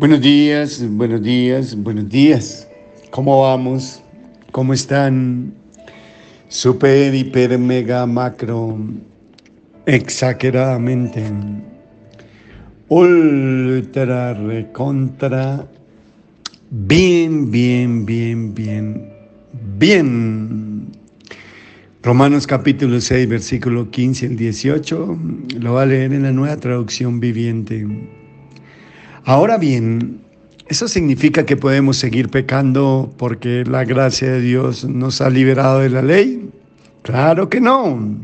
Buenos días, buenos días, buenos días. ¿Cómo vamos? ¿Cómo están? Super, hiper, mega, macro, exageradamente, ultra, recontra, bien, bien, bien, bien, bien. Romanos capítulo 6, versículo 15 al 18, lo va a leer en la nueva traducción viviente. Ahora bien, ¿eso significa que podemos seguir pecando porque la gracia de Dios nos ha liberado de la ley? Claro que no.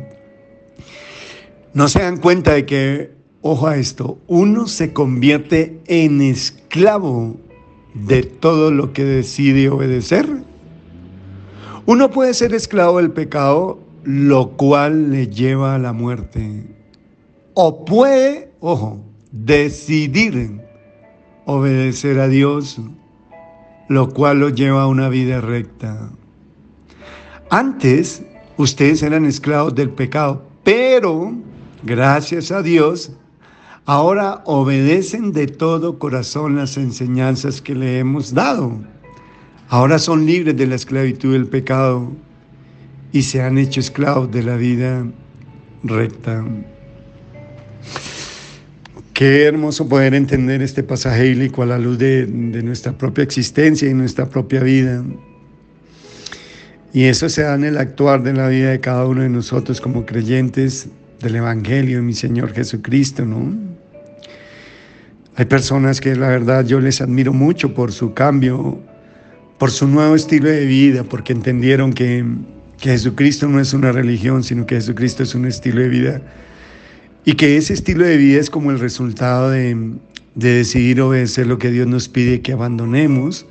No se dan cuenta de que, ojo a esto, uno se convierte en esclavo de todo lo que decide obedecer. Uno puede ser esclavo del pecado, lo cual le lleva a la muerte. O puede, ojo, decidir obedecer a Dios, lo cual lo lleva a una vida recta. Antes ustedes eran esclavos del pecado, pero gracias a Dios, ahora obedecen de todo corazón las enseñanzas que le hemos dado. Ahora son libres de la esclavitud del pecado y se han hecho esclavos de la vida recta. Qué hermoso poder entender este pasaje bíblico a la luz de, nuestra propia existencia y nuestra propia vida. Y eso se da en el actuar de la vida de cada uno de nosotros como creyentes del Evangelio de mi Señor Jesucristo, ¿no? Hay personas que la verdad yo les admiro mucho por su cambio, por su nuevo estilo de vida, porque entendieron que, que Jesucristo no es una religión, sino que Jesucristo es un estilo de vida y que ese estilo de vida es como el resultado de, decidir obedecer lo que Dios nos pide que abandonemos,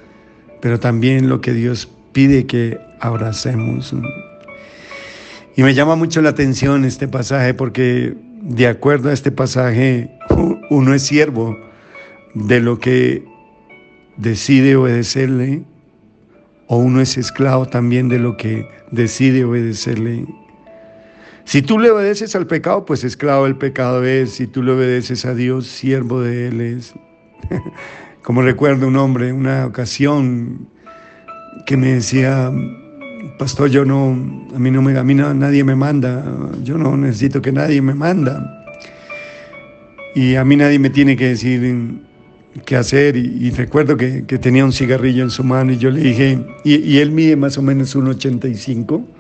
pero también lo que Dios pide que abracemos. Y me llama mucho la atención este pasaje porque de acuerdo a este pasaje uno es siervo de lo que decide obedecerle o uno es esclavo también de lo que decide obedecerle. Si tú le obedeces al pecado, pues esclavo del pecado es. Si tú le obedeces a Dios, siervo de Él es. Como recuerdo un hombre, una ocasión que me decía, pastor, yo no, a mí no me, a mí nadie me manda, yo no necesito que nadie me manda. Y a mí nadie me tiene que decir qué hacer. Y, recuerdo que, tenía un cigarrillo en su mano y yo le dije, y, y él mide más o menos un 85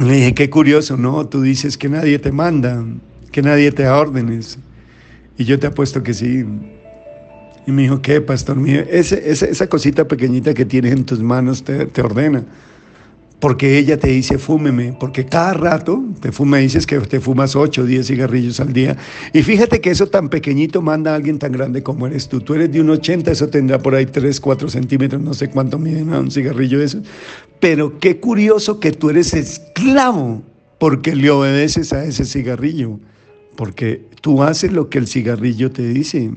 le dije, qué curioso, ¿no? Tú dices que nadie te manda, que nadie te da órdenes. Y yo te apuesto que sí. Y me dijo, ¿qué, pastor mío? esa cosita pequeñita que tienes en tus manos te, te ordena porque ella te dice fúmeme, porque cada rato te fuma, dices que te fumas 8 o 10 cigarrillos al día. Y fíjate que eso tan pequeñito manda a alguien tan grande como eres tú. Tú eres de un 80, eso tendrá por ahí 3, 4 centímetros, no sé cuánto mide un cigarrillo eso. Pero qué curioso que tú eres esclavo porque le obedeces a ese cigarrillo, porque tú haces lo que el cigarrillo te dice.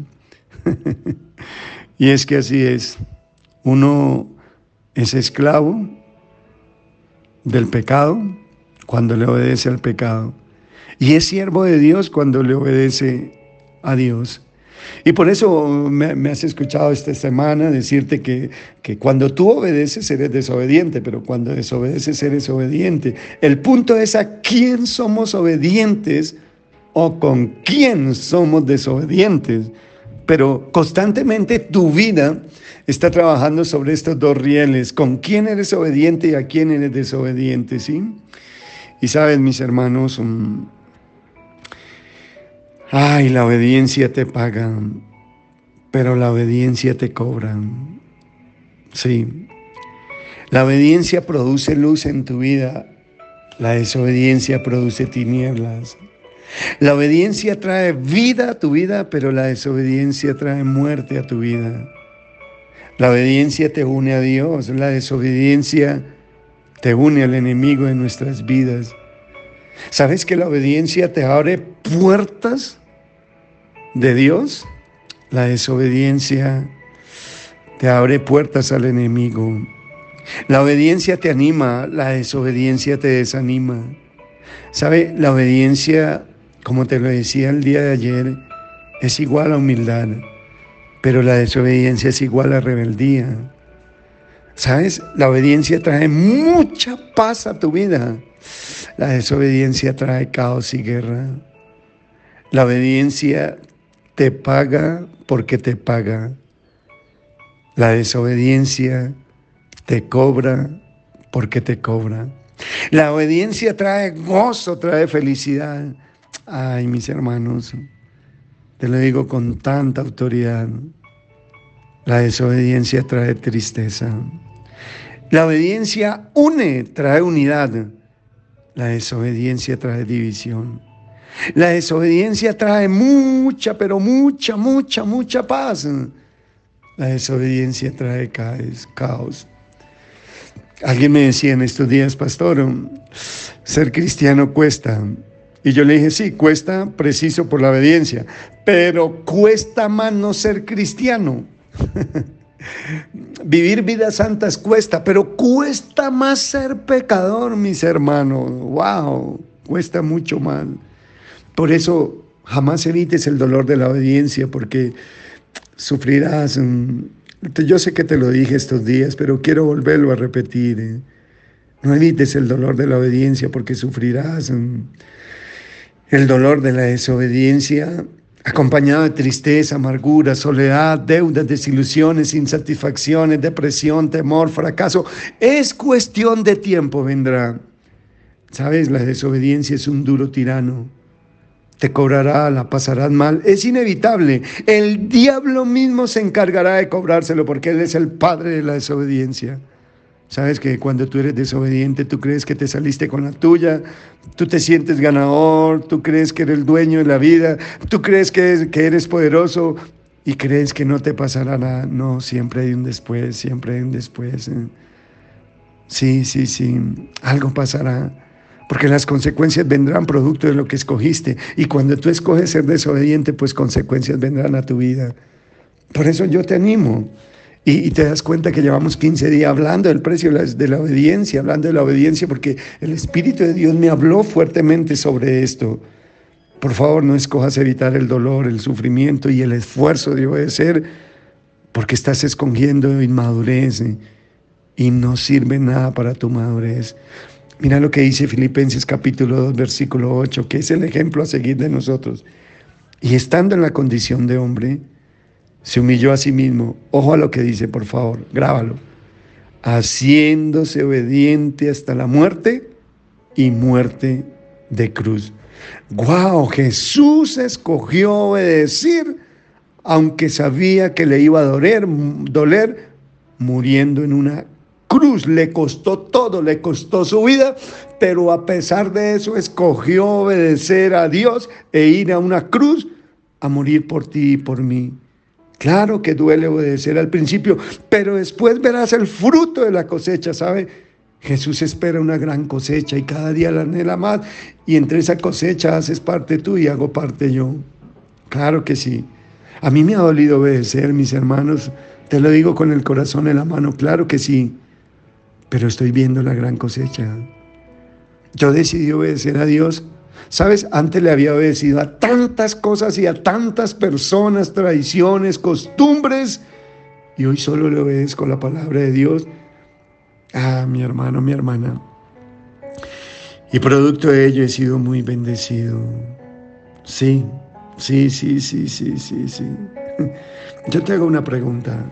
y es que así es. Uno es esclavo del pecado cuando le obedece al pecado. Y es siervo de Dios cuando le obedece a Dios. Y por eso me, has escuchado esta semana decirte que, que, cuando tú obedeces eres desobediente, pero cuando desobedeces eres obediente. El punto es a quién somos obedientes o con quién somos desobedientes. Pero constantemente tu vida está trabajando sobre estos dos rieles, con quién eres obediente y a quién eres desobediente, ¿sí? Y sabes, mis hermanos, mm, ay, la obediencia te paga, pero la obediencia te cobra, sí. La obediencia produce luz en tu vida, la desobediencia produce tinieblas. La obediencia trae vida a tu vida, pero la desobediencia trae muerte a tu vida. La obediencia te une a Dios, la desobediencia te une al enemigo de nuestras vidas. ¿Sabes que la obediencia te abre puertas de Dios? La desobediencia te abre puertas al enemigo. La obediencia te anima, la desobediencia te desanima. ¿Sabe? La obediencia, como te lo decía el día de ayer, es igual a humildad. pero la desobediencia es igual a rebeldía. ¿Sabes? La obediencia trae mucha paz a tu vida. La desobediencia trae caos y guerra. La obediencia te paga porque te paga. La desobediencia te cobra porque te cobra. La obediencia trae gozo, trae felicidad. Ay, mis hermanos, te lo digo con tanta autoridad. La desobediencia trae tristeza. La obediencia une, trae unidad. La desobediencia trae división. La desobediencia trae mucha, pero mucha, mucha, mucha paz. La desobediencia trae caos. Alguien me decía en estos días, pastor, ser cristiano cuesta. Y yo le dije, sí, cuesta preciso por la obediencia, pero cuesta más no ser cristiano. Vivir vidas santas cuesta, pero cuesta más ser pecador, mis hermanos. ¡Wow! Cuesta mucho más. Por eso jamás evites el dolor de la obediencia, porque sufrirás. Mm, yo sé que te lo dije estos días, pero quiero volverlo a repetir. ¿eh? No evites el dolor de la obediencia, porque sufrirás mm, el dolor de la desobediencia acompañado de tristeza, amargura, soledad, deudas, desilusiones, insatisfacciones, depresión, temor, fracaso. Es cuestión de tiempo, vendrá. Sabes, la desobediencia es un duro tirano. Te cobrará, la pasarás mal. Es inevitable. El diablo mismo se encargará de cobrárselo porque él es el padre de la desobediencia. Sabes que cuando tú eres desobediente, tú crees que te saliste con la tuya, tú te sientes ganador, tú crees que eres el dueño de la vida, tú crees que, que eres poderoso y crees que no te pasará nada. No, siempre hay un después, siempre hay un después. ¿eh? Sí, sí, sí, algo pasará. Porque las consecuencias vendrán producto de lo que escogiste. Y cuando tú escoges ser desobediente, pues consecuencias vendrán a tu vida. Por eso yo te animo. Y, te das cuenta que llevamos 15 días hablando del precio de la, obediencia, hablando de la obediencia, porque el Espíritu de Dios me habló fuertemente sobre esto. Por favor, no escojas evitar el dolor, el sufrimiento y el esfuerzo de obedecer, porque estás escogiendo inmadurez eh, y no sirve nada para tu madurez. Mira lo que dice Filipenses capítulo 2, versículo 8, que es el ejemplo a seguir de nosotros. Y estando en la condición de hombre, se humilló a sí mismo. Ojo a lo que dice, por favor, grábalo. Haciéndose obediente hasta la muerte y muerte de cruz. ¡Guau! Jesús escogió obedecer, aunque sabía que le iba a doler, doler muriendo en una cruz. Le costó todo, le costó su vida, pero a pesar de eso escogió obedecer a Dios e ir a una cruz a morir por ti y por mí. Claro que duele obedecer al principio, pero después verás el fruto de la cosecha, ¿sabe? Jesús espera una gran cosecha y cada día la anhela más. Y entre esa cosecha haces parte tú y hago parte yo. Claro que sí. A mí me ha dolido obedecer, mis hermanos. Te lo digo con el corazón en la mano, claro que sí. Pero estoy viendo la gran cosecha. Yo decidí obedecer a Dios Sabes, antes le había obedecido a tantas cosas y a tantas personas, tradiciones, costumbres, y hoy solo le obedezco la palabra de Dios. Ah, mi hermano, mi hermana. Y producto de ello he sido muy bendecido. Sí, sí, sí, sí, sí, sí, sí. Yo te hago una pregunta.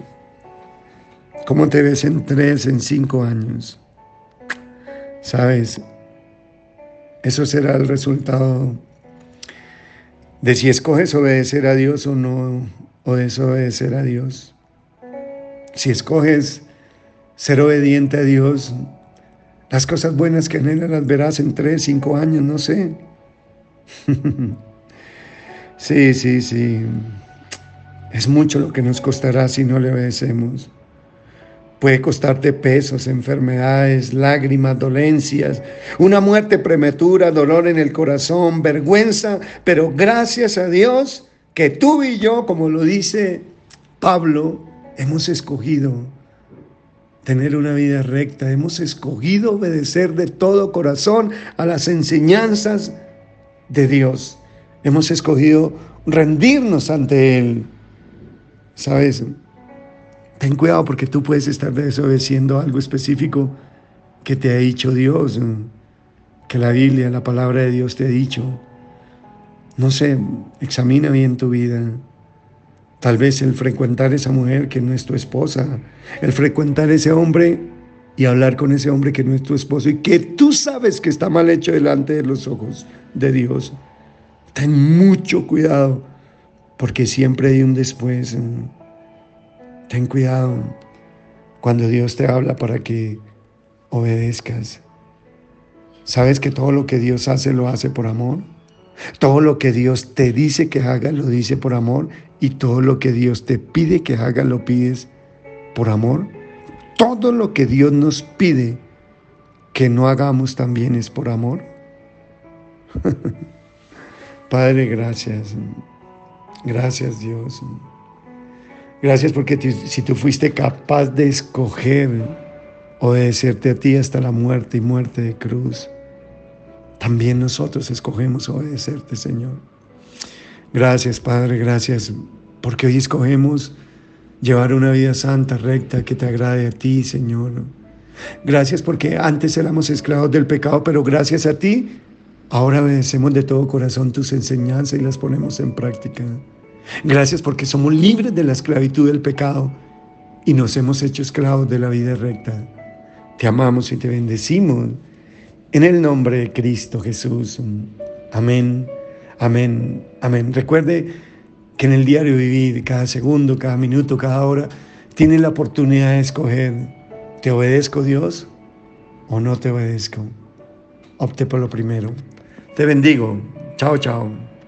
¿Cómo te ves en tres, en cinco años? Sabes, eso será el resultado de si escoges obedecer a Dios o no, o desobedecer a Dios. Si escoges ser obediente a Dios, las cosas buenas que anhelas las verás en tres, cinco años, no sé. sí, sí, sí. Es mucho lo que nos costará si no le obedecemos. Puede costarte pesos, enfermedades, lágrimas, dolencias, una muerte prematura, dolor en el corazón, vergüenza, pero gracias a Dios que tú y yo, como lo dice Pablo, hemos escogido tener una vida recta, hemos escogido obedecer de todo corazón a las enseñanzas de Dios, hemos escogido rendirnos ante Él. ¿sabes? Ten cuidado porque tú puedes estar desobedeciendo algo específico que te ha dicho Dios, que la Biblia, la palabra de Dios te ha dicho. No sé, examina bien tu vida. Tal vez el frecuentar esa mujer que no es tu esposa, el frecuentar ese hombre y hablar con ese hombre que no es tu esposo y que tú sabes que está mal hecho delante de los ojos de Dios. Ten mucho cuidado porque siempre hay un después. Ten cuidado cuando Dios te habla para que obedezcas. ¿Sabes que todo lo que Dios hace lo hace por amor? Todo lo que Dios te dice que haga lo dice por amor y todo lo que Dios te pide que haga lo pides por amor. Todo lo que Dios nos pide que no hagamos también es por amor. Padre, gracias. Gracias Dios. Gracias porque si tú fuiste capaz de escoger obedecerte a ti hasta la muerte y muerte de cruz, también nosotros escogemos obedecerte, Señor. Gracias, Padre, gracias, porque hoy escogemos llevar una vida santa, recta, que te agrade a ti, Señor. Gracias porque antes éramos esclavos del pecado, pero gracias a ti, ahora obedecemos de todo corazón tus enseñanzas y las ponemos en práctica. Gracias porque somos libres de la esclavitud del pecado y nos hemos hecho esclavos de la vida recta. Te amamos y te bendecimos en el nombre de Cristo Jesús. Amén, amén, amén. Recuerde que en el diario vivir, cada segundo, cada minuto, cada hora, tiene la oportunidad de escoger, ¿te obedezco Dios o no te obedezco? Opte por lo primero. Te bendigo. Chao, chao.